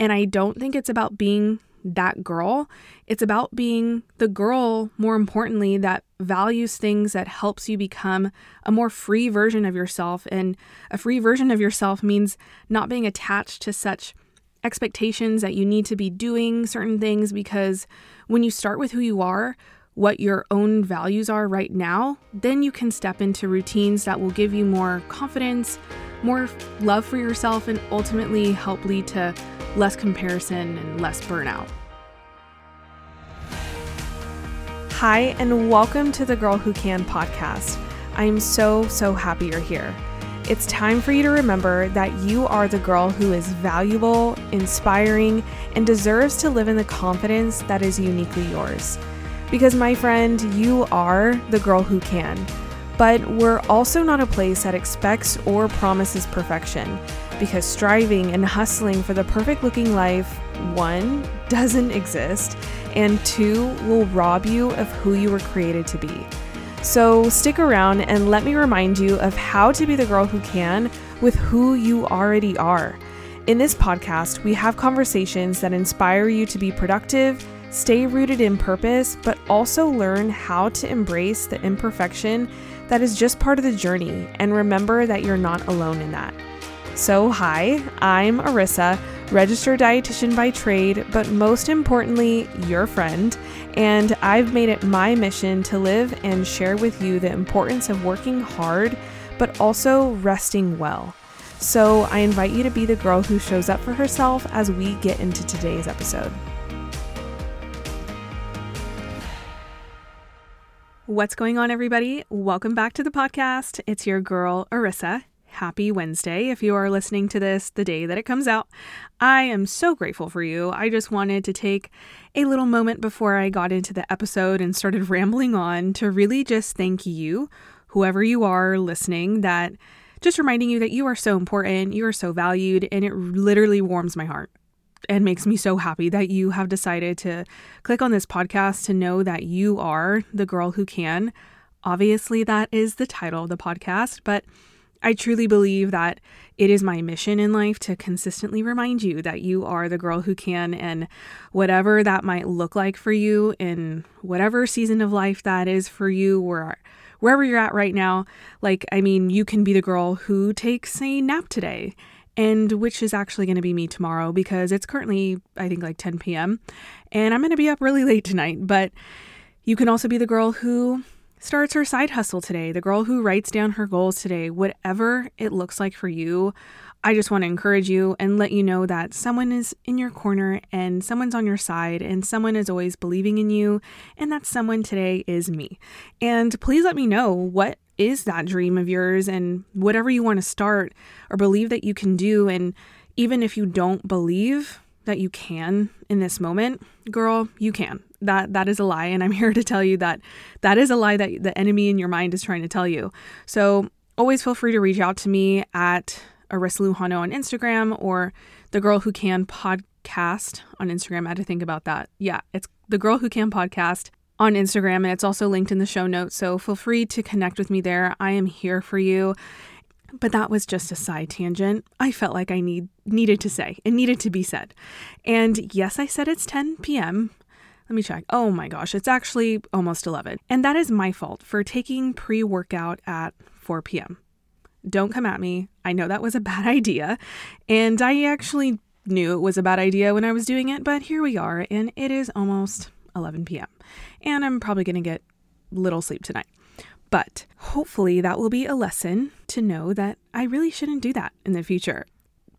And I don't think it's about being that girl. It's about being the girl, more importantly, that values things that helps you become a more free version of yourself. And a free version of yourself means not being attached to such expectations that you need to be doing certain things because when you start with who you are, what your own values are right now, then you can step into routines that will give you more confidence, more love for yourself, and ultimately help lead to less comparison and less burnout. Hi, and welcome to the Girl Who Can podcast. I am so, so happy you're here. It's time for you to remember that you are the girl who is valuable, inspiring, and deserves to live in the confidence that is uniquely yours. Because, my friend, you are the girl who can. But we're also not a place that expects or promises perfection because striving and hustling for the perfect looking life, one, doesn't exist, and two, will rob you of who you were created to be. So stick around and let me remind you of how to be the girl who can with who you already are. In this podcast, we have conversations that inspire you to be productive, stay rooted in purpose, but also learn how to embrace the imperfection that is just part of the journey and remember that you're not alone in that. So, hi, I'm Arissa, registered dietitian by trade, but most importantly, your friend. And I've made it my mission to live and share with you the importance of working hard, but also resting well. So, I invite you to be the girl who shows up for herself as we get into today's episode. What's going on, everybody? Welcome back to the podcast. It's your girl, Arissa. Happy Wednesday if you are listening to this the day that it comes out. I am so grateful for you. I just wanted to take a little moment before I got into the episode and started rambling on to really just thank you, whoever you are listening, that just reminding you that you are so important, you are so valued, and it literally warms my heart and makes me so happy that you have decided to click on this podcast to know that you are the girl who can. Obviously, that is the title of the podcast, but I truly believe that it is my mission in life to consistently remind you that you are the girl who can, and whatever that might look like for you in whatever season of life that is for you, where wherever you're at right now, like I mean, you can be the girl who takes a nap today, and which is actually going to be me tomorrow because it's currently I think like 10 p.m. and I'm going to be up really late tonight, but you can also be the girl who starts her side hustle today, the girl who writes down her goals today, whatever it looks like for you. I just want to encourage you and let you know that someone is in your corner and someone's on your side and someone is always believing in you. And that someone today is me. And please let me know what is that dream of yours and whatever you want to start or believe that you can do. And even if you don't believe that you can in this moment, girl, you can that that is a lie and i'm here to tell you that that is a lie that the enemy in your mind is trying to tell you so always feel free to reach out to me at Arissa Lujano on Instagram or the Girl Who Can podcast on Instagram. I had to think about that. Yeah, it's the Girl Who Can podcast on Instagram, and it's also linked in the show notes. So feel free to connect with me there. I am here for you. But that was just a side tangent. I felt like I need needed to say. It needed to be said. And yes, I said it's 10 p.m. Let me check. Oh my gosh, it's actually almost 11. And that is my fault for taking pre workout at 4 p.m. Don't come at me. I know that was a bad idea. And I actually knew it was a bad idea when I was doing it, but here we are, and it is almost 11 p.m. And I'm probably going to get little sleep tonight. But hopefully, that will be a lesson to know that I really shouldn't do that in the future.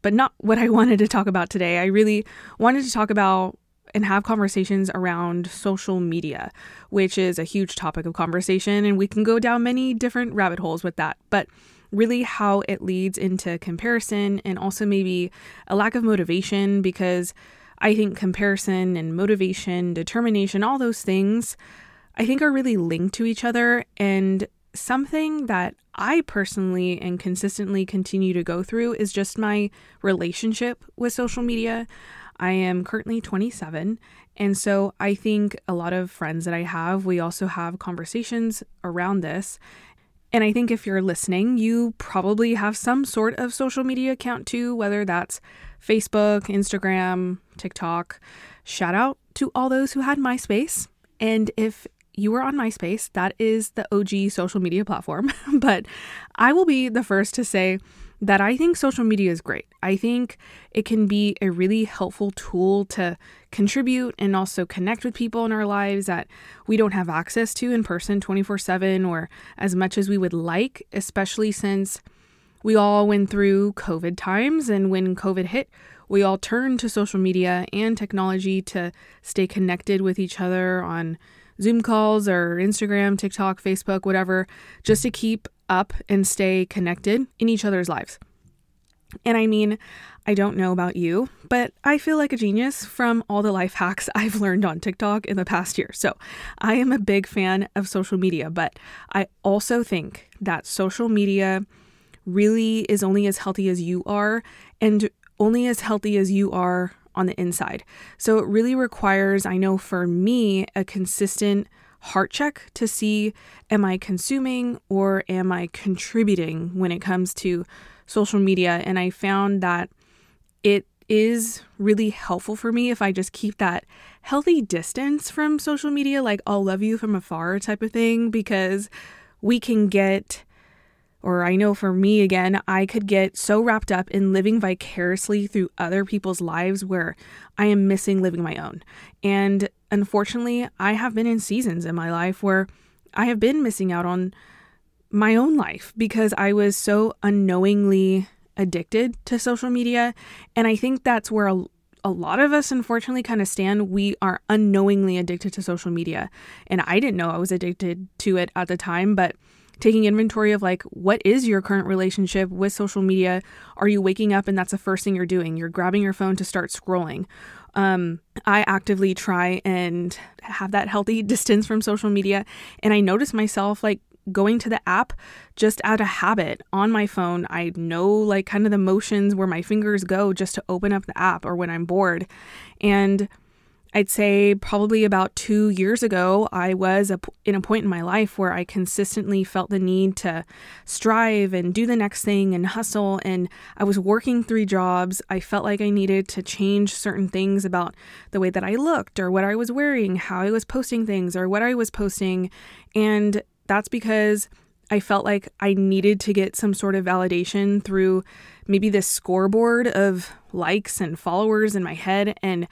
But not what I wanted to talk about today. I really wanted to talk about and have conversations around social media, which is a huge topic of conversation. And we can go down many different rabbit holes with that. But really, how it leads into comparison and also maybe a lack of motivation, because I think comparison and motivation, determination, all those things, I think are really linked to each other. And something that I personally and consistently continue to go through is just my relationship with social media. I am currently 27. And so I think a lot of friends that I have, we also have conversations around this. And I think if you're listening, you probably have some sort of social media account too, whether that's Facebook, Instagram, TikTok. Shout out to all those who had MySpace. And if you were on MySpace, that is the OG social media platform. but I will be the first to say that I think social media is great. I think it can be a really helpful tool to contribute and also connect with people in our lives that we don't have access to in person 24 7 or as much as we would like, especially since we all went through COVID times. And when COVID hit, we all turned to social media and technology to stay connected with each other on Zoom calls or Instagram, TikTok, Facebook, whatever, just to keep up and stay connected in each other's lives. And I mean, I don't know about you, but I feel like a genius from all the life hacks I've learned on TikTok in the past year. So I am a big fan of social media, but I also think that social media really is only as healthy as you are and only as healthy as you are on the inside. So it really requires, I know for me, a consistent heart check to see am I consuming or am I contributing when it comes to social media. And I found that it is really helpful for me if I just keep that healthy distance from social media, like I'll love you from afar type of thing, because we can get or I know for me again, I could get so wrapped up in living vicariously through other people's lives where I am missing living my own. And unfortunately, I have been in seasons in my life where I have been missing out on my own life because I was so unknowingly addicted to social media. And I think that's where a, a lot of us, unfortunately, kind of stand. We are unknowingly addicted to social media. And I didn't know I was addicted to it at the time, but taking inventory of like what is your current relationship with social media? Are you waking up and that's the first thing you're doing? You're grabbing your phone to start scrolling. Um, i actively try and have that healthy distance from social media and i notice myself like going to the app just out of habit. On my phone i know like kind of the motions where my fingers go just to open up the app or when i'm bored. And I'd say probably about two years ago, I was a, in a point in my life where I consistently felt the need to strive and do the next thing and hustle. And I was working three jobs. I felt like I needed to change certain things about the way that I looked or what I was wearing, how I was posting things or what I was posting. And that's because I felt like I needed to get some sort of validation through maybe this scoreboard of likes and followers in my head. And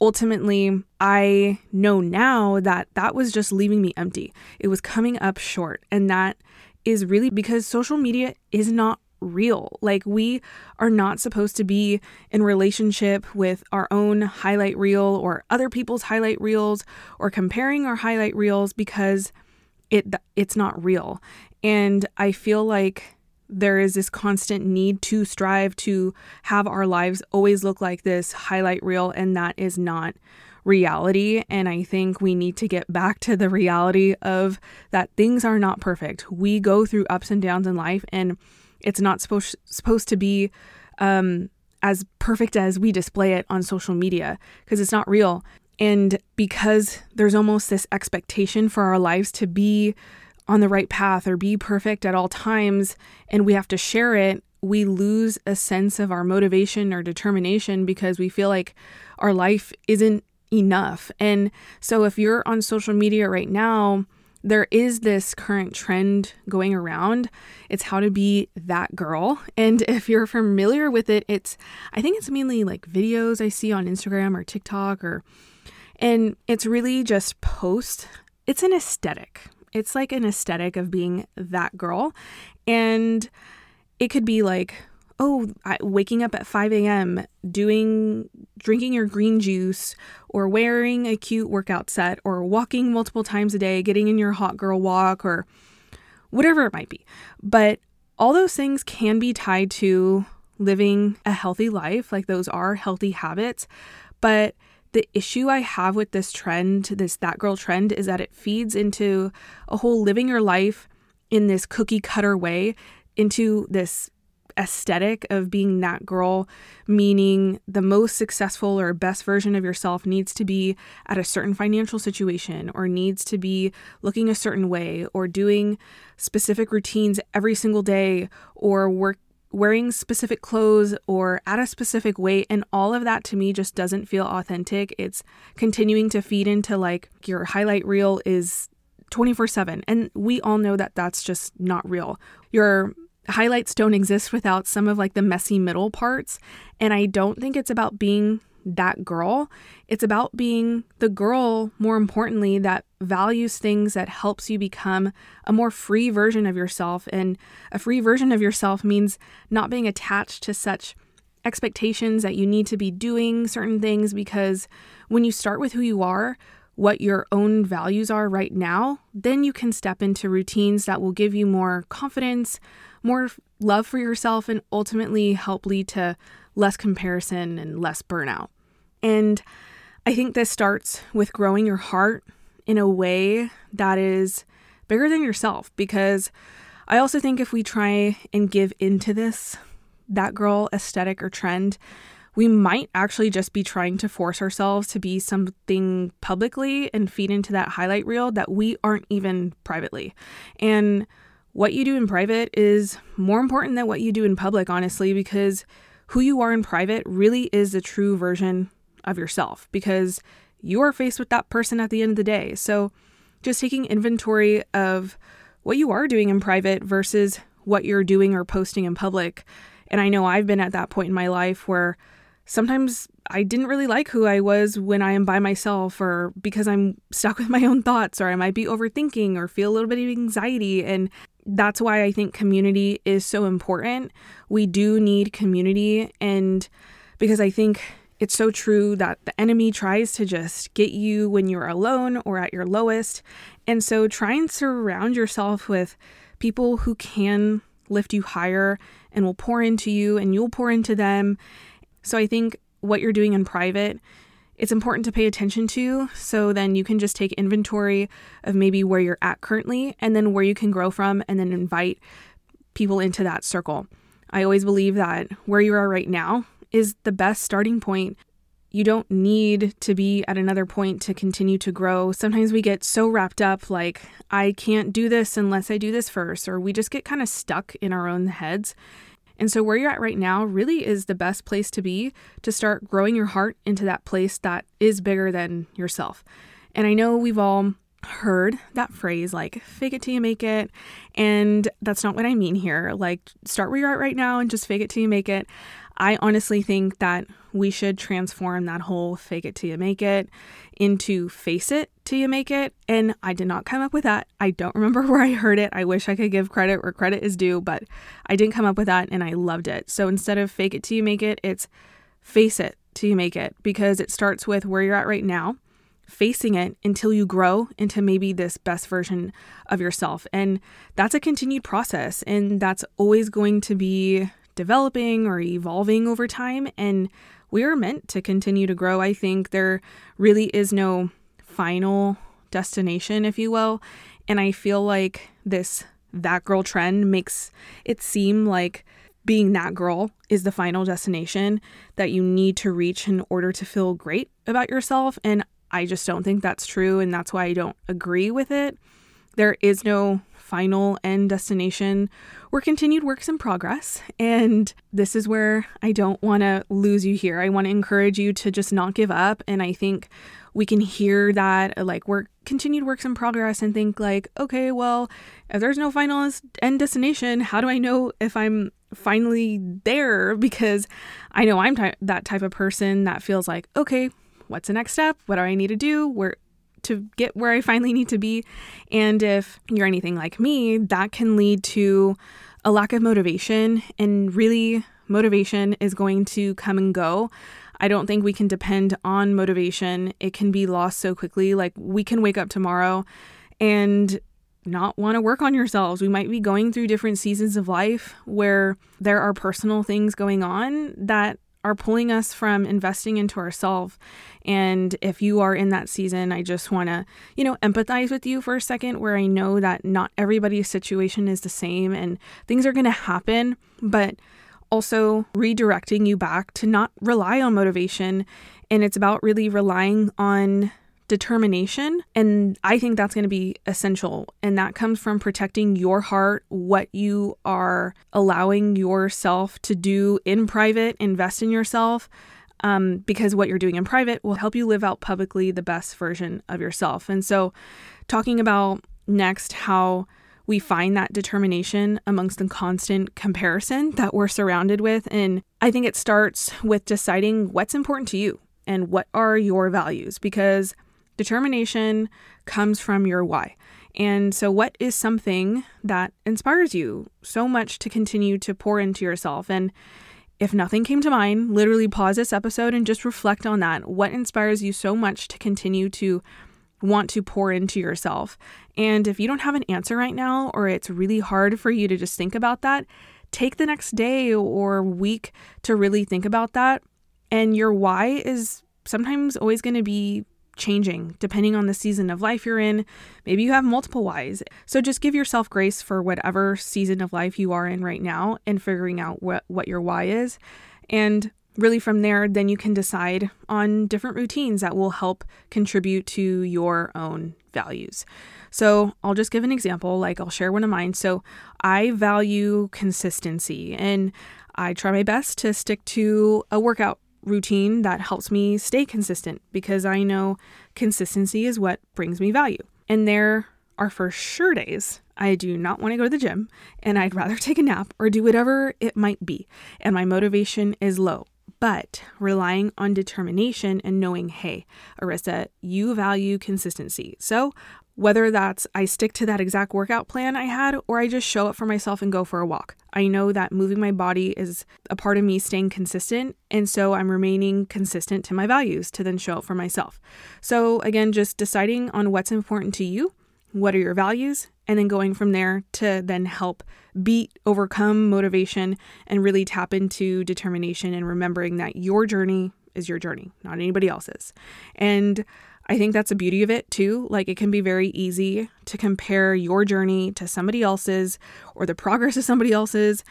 ultimately, I know now that that was just leaving me empty. It was coming up short. And that is really because social media is not real. Like, we are not supposed to be in relationship with our own highlight reel or other people's highlight reels or comparing our highlight reels because it it's not real. And I feel like there is this constant need to strive to have our lives always look like this highlight reel, and that is not reality. And I think we need to get back to the reality of that things are not perfect. We go through ups and downs in life, and it's not supposed supposed to be um, as perfect as we display it on social media because it's not real. And because there's almost this expectation for our lives to be on the right path or be perfect at all times and we have to share it, we lose a sense of our motivation or determination because we feel like our life isn't enough. And so if you're on social media right now, there is this current trend going around. It's how to be that girl. And if you're familiar with it, it's, I think it's mainly like videos I see on Instagram or TikTok or, and it's really just post. It's an aesthetic. It's like an aesthetic of being that girl. And it could be like, oh, waking up at 5 a.m., doing, drinking your green juice, or wearing a cute workout set, or walking multiple times a day, getting in your hot girl walk, or whatever it might be. But all those things can be tied to living a healthy life. Like those are healthy habits. But the issue I have with this trend, this that girl trend, is that it feeds into a whole living your life in this cookie cutter way, into this aesthetic of being that girl, meaning the most successful or best version of yourself needs to be at a certain financial situation or needs to be looking a certain way or doing specific routines every single day or work wearing specific clothes or at a specific weight. And all of that to me just doesn't feel authentic. It's continuing to feed into like your highlight reel is 24 7. And we all know that that's just not real. Your highlights don't exist without some of like the messy middle parts. And I don't think it's about being that girl. It's about being the girl, more importantly, that values things that helps you become a more free version of yourself. And a free version of yourself means not being attached to such expectations that you need to be doing certain things because when you start with who you are, what your own values are right now, then you can step into routines that will give you more confidence, more love for yourself, and ultimately help lead to less comparison and less burnout. And I think this starts with growing your heart in a way that is bigger than yourself because I also think if we try and give into this that girl aesthetic or trend, we might actually just be trying to force ourselves to be something publicly and feed into that highlight reel that we aren't even privately. And what you do in private is more important than what you do in public, honestly, because who you are in private really is the true version of yourself because you are faced with that person at the end of the day. So, just taking inventory of what you are doing in private versus what you're doing or posting in public. And I know I've been at that point in my life where sometimes I didn't really like who I was when I am by myself or because I'm stuck with my own thoughts or I might be overthinking or feel a little bit of anxiety. And that's why I think community is so important. We do need community. And because I think it's so true that the enemy tries to just get you when you're alone or at your lowest. And so try and surround yourself with people who can lift you higher and will pour into you and you'll pour into them. So I think what you're doing in private, it's important to pay attention to. So then you can just take inventory of maybe where you're at currently and then where you can grow from and then invite people into that circle. I always believe that where you are right now is the best starting point. You don't need to be at another point to continue to grow. Sometimes we get so wrapped up, like, I can't do this unless I do this first, or we just get kind of stuck in our own heads. And so, where you're at right now really is the best place to be to start growing your heart into that place that is bigger than yourself. And I know we've all heard that phrase like fake it till you make it and that's not what i mean here like start where you're at right now and just fake it till you make it I honestly think that we should transform that whole fake it till you make it into face it till you make it. And I did not come up with that. I don't remember where I heard it. I wish I could give credit where credit is due, but I didn't come up with that and I loved it. So instead of fake it till you make it, it's face it till you make it because it starts with where you're at right now facing it until you grow into maybe this best version of yourself. And that's a continued process. And that's always going to be developing or evolving over time. And we are meant to continue to grow. I think there really is no final destination, if you will. And I feel like this that girl trend makes it seem like being that girl is the final destination that you need to reach in order to feel great about yourself. And I just don't think that's true. And that's why I don't agree with it. There is no final end destination. We're continued works in progress. And this is where I don't want to lose you here. I want to encourage you to just not give up. And I think we can hear that like we're continued works in progress and think like, okay, well, if there's no final end destination, how do I know if I'm finally there? Because I know I'm ty- that type of person that feels like, okay, what's the next step? What do I need to do? Where to get where I finally need to be. And if you're anything like me, that can lead to a lack of motivation. And really, motivation is going to come and go. I don't think we can depend on motivation. It can be lost so quickly. Like, we can wake up tomorrow and not want to work on yourselves. We might be going through different seasons of life where there are personal things going on that are pulling us from investing into ourselves. And if you are in that season, I just want to, you know, empathize with you for a second, where I know that not everybody's situation is the same and things are going to happen, but also redirecting you back to not rely on motivation. And it's about really relying on determination. And I think that's going to be essential. And that comes from protecting your heart, what you are allowing yourself to do in private, invest in yourself. Um, because what you're doing in private will help you live out publicly the best version of yourself. And so, talking about next how we find that determination amongst the constant comparison that we're surrounded with. And I think it starts with deciding what's important to you and what are your values because determination comes from your why. And so, what is something that inspires you so much to continue to pour into yourself? And if nothing came to mind, literally pause this episode and just reflect on that. What inspires you so much to continue to want to pour into yourself. And if you don't have an answer right now, or it's really hard for you to just think about that, take the next day or week to really think about that. And your why is sometimes always going to be changing depending on the season of life you're in. Maybe you have multiple whys. So just give yourself grace for whatever season of life you are in right now and figuring out what, what your why is. And really from there, then you can decide on different routines that will help contribute to your own values. So I'll just give an example, like I'll share one of mine. So I value consistency and I try my best to stick to a workout routine that helps me stay consistent because I know consistency is what brings me value. And there are for sure days I do not want to go to the gym and I'd rather take a nap or do whatever it might be. And my motivation is low but relying on determination and knowing, hey, Arissa, you value consistency. So whether that's I stick to that exact workout plan I had or I just show up for myself and go for a walk. I know that moving my body is a part of me staying consistent, and so I'm remaining consistent to my values to then show up for myself. So, again, just deciding on what's important to you, what are your values, and then going from there to then help beat, overcome motivation, and really tap into determination and remembering that your journey is your journey, not anybody else's. And I think that's the beauty of it too. Like it can be very easy to compare your journey to somebody else's or the progress of somebody else's.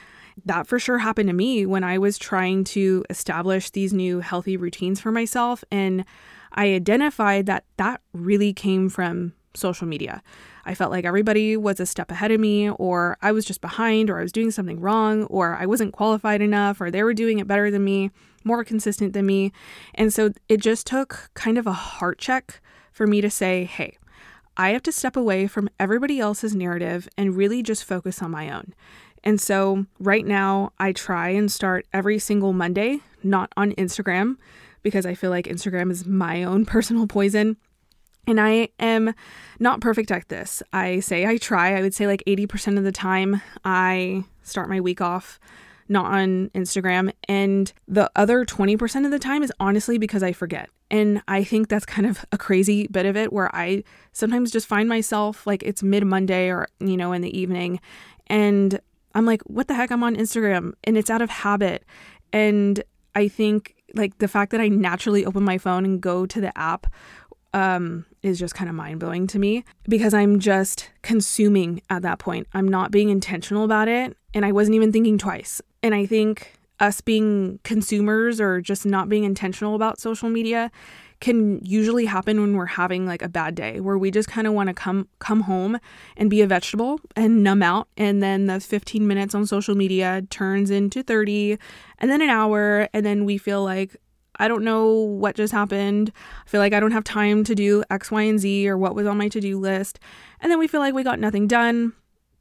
That for sure happened to me when I was trying to establish these new healthy routines for myself. And I identified that that really came from social media. I felt like everybody was a step ahead of me, or I was just behind, or I was doing something wrong, or I wasn't qualified enough, or they were doing it better than me, more consistent than me. And so it just took kind of a heart check for me to say, hey, I have to step away from everybody else's narrative and really just focus on my own. And so right now, I try and start every single Monday, not on Instagram, because I feel like Instagram is my own personal poison. And I am not perfect at this. I say I try. I would say like 80% of the time I start my week off not on Instagram. And the other 20% of the time is honestly because I forget. And I think that's kind of a crazy bit of it where I sometimes just find myself like it's mid Monday or, you know, in the evening. And I'm like, what the heck? I'm on Instagram. And it's out of habit. And I think like the fact that I naturally open my phone and go to the app um, is just kind of mind blowing to me because I'm just consuming at that point. I'm not being intentional about it. And I wasn't even thinking twice. And I think us being consumers or just not being intentional about social media can usually happen when we're having like a bad day where we just kind of want to come come home and be a vegetable and numb out and then the 15 minutes on social media turns into 30 and then an hour and then we feel like I don't know what just happened. I feel like I don't have time to do X, Y, and Z or what was on my to do list. And then we feel like we got nothing done.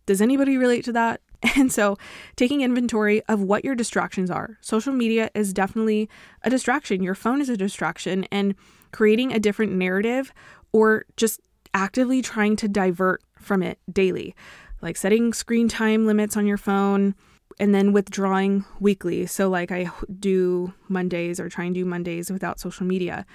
Does anybody relate to that? And so, taking inventory of what your distractions are. Social media is definitely a distraction. Your phone is a distraction, and creating a different narrative or just actively trying to divert from it daily, like setting screen time limits on your phone, and then withdrawing weekly. So, like, I do Mondays or try and do Mondays without social media.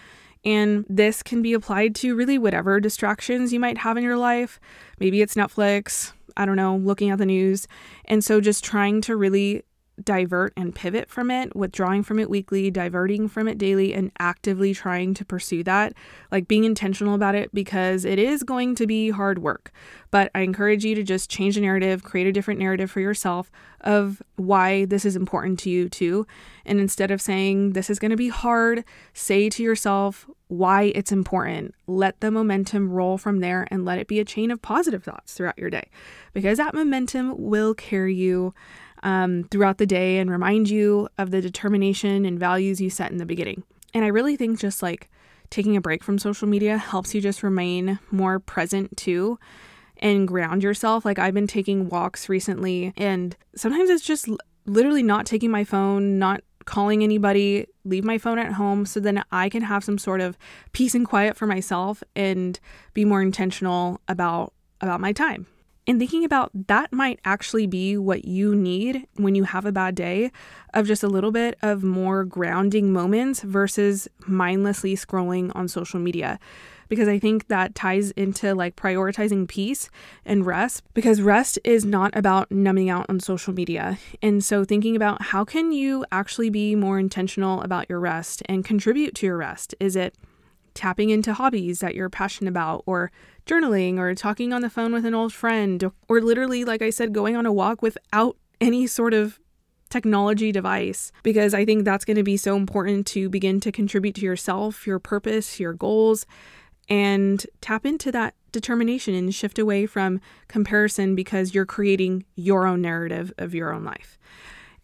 And this can be applied to really whatever distractions you might have in your life. Maybe it's Netflix, I don't know, looking at the news. And so, just trying to really divert and pivot from it, withdrawing from it weekly, diverting from it daily, and actively trying to pursue that. Like being intentional about it because it is going to be hard work. But I encourage you to just change the narrative, create a different narrative for yourself of why this is important to you too. And instead of saying this is going to be hard, say to yourself why it's important. Let the momentum roll from there and let it be a chain of positive thoughts throughout your day because that momentum will carry you um, throughout the day and remind you of the determination and values you set in the beginning. And I really think just like taking a break from social media helps you just remain more present too and ground yourself. Like I've been taking walks recently, and sometimes it's just literally not taking my phone, not calling anybody, leave my phone at home so then I can have some sort of peace and quiet for myself and be more intentional about about my time and thinking about that might actually be what you need when you have a bad day of just a little bit of more grounding moments versus mindlessly scrolling on social media because I think that ties into like prioritizing peace and rest because rest is not about numbing out on social media. And so thinking about how can you actually be more intentional about your rest and contribute to your rest? Is it tapping into hobbies that you're passionate about or journaling or talking on the phone with an old friend or literally like I said going on a walk without any sort of technology device because I think that's going to be so important to begin to contribute to yourself, your purpose, your goals and tap into that determination and shift away from comparison because you're creating your own narrative of your own life.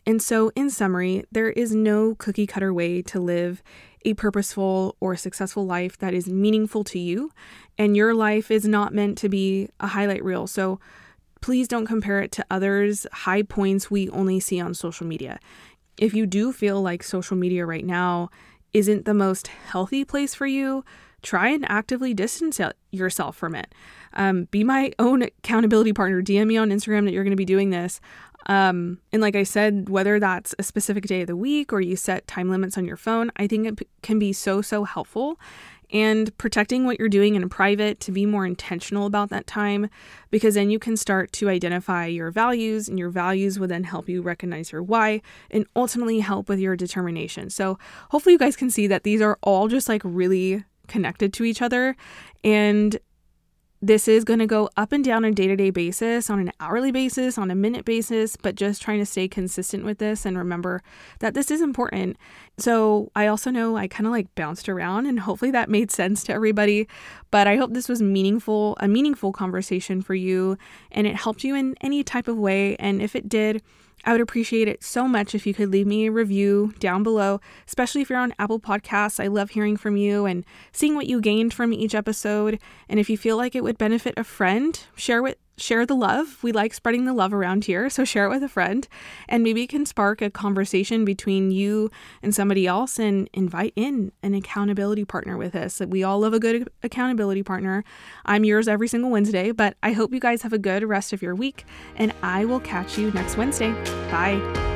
And so, in summary, there is no cookie cutter way to live a purposeful or successful life that is meaningful to you. And your life is not meant to be a highlight reel. So please don't compare it to others' high points we only see on social media. If you do feel like social media right now isn't the most healthy place for you, try and actively distance yourself from it. Um, be my own accountability partner. DM me on Instagram that you're going to be doing this. Um, and like I said, whether that's a specific day of the week or you set time limits on your phone, I think it p- can be so, so helpful. And protecting what you're doing in private to be more intentional about that time, because then you can start to identify your values, and your values will then help you recognize your why and ultimately help with your determination. So, hopefully, you guys can see that these are all just like really connected to each other. And this is going to go up and down on a day to day basis, on an hourly basis, on a minute basis, but just trying to stay consistent with this and remember that this is important. So, I also know I kind of like bounced around and hopefully that made sense to everybody, but I hope this was meaningful, a meaningful conversation for you and it helped you in any type of way. And if it did, I would appreciate it so much if you could leave me a review down below, especially if you're on Apple Podcasts. I love hearing from you and seeing what you gained from each episode. And if you feel like it would benefit a friend, share with share the love. We like spreading the love around here, so share it with a friend and maybe it can spark a conversation between you and somebody else and invite in an accountability partner with us. We all love a good accountability partner. I'm yours every single Wednesday, but I hope you guys have a good rest of your week and I will catch you next Wednesday. Bye.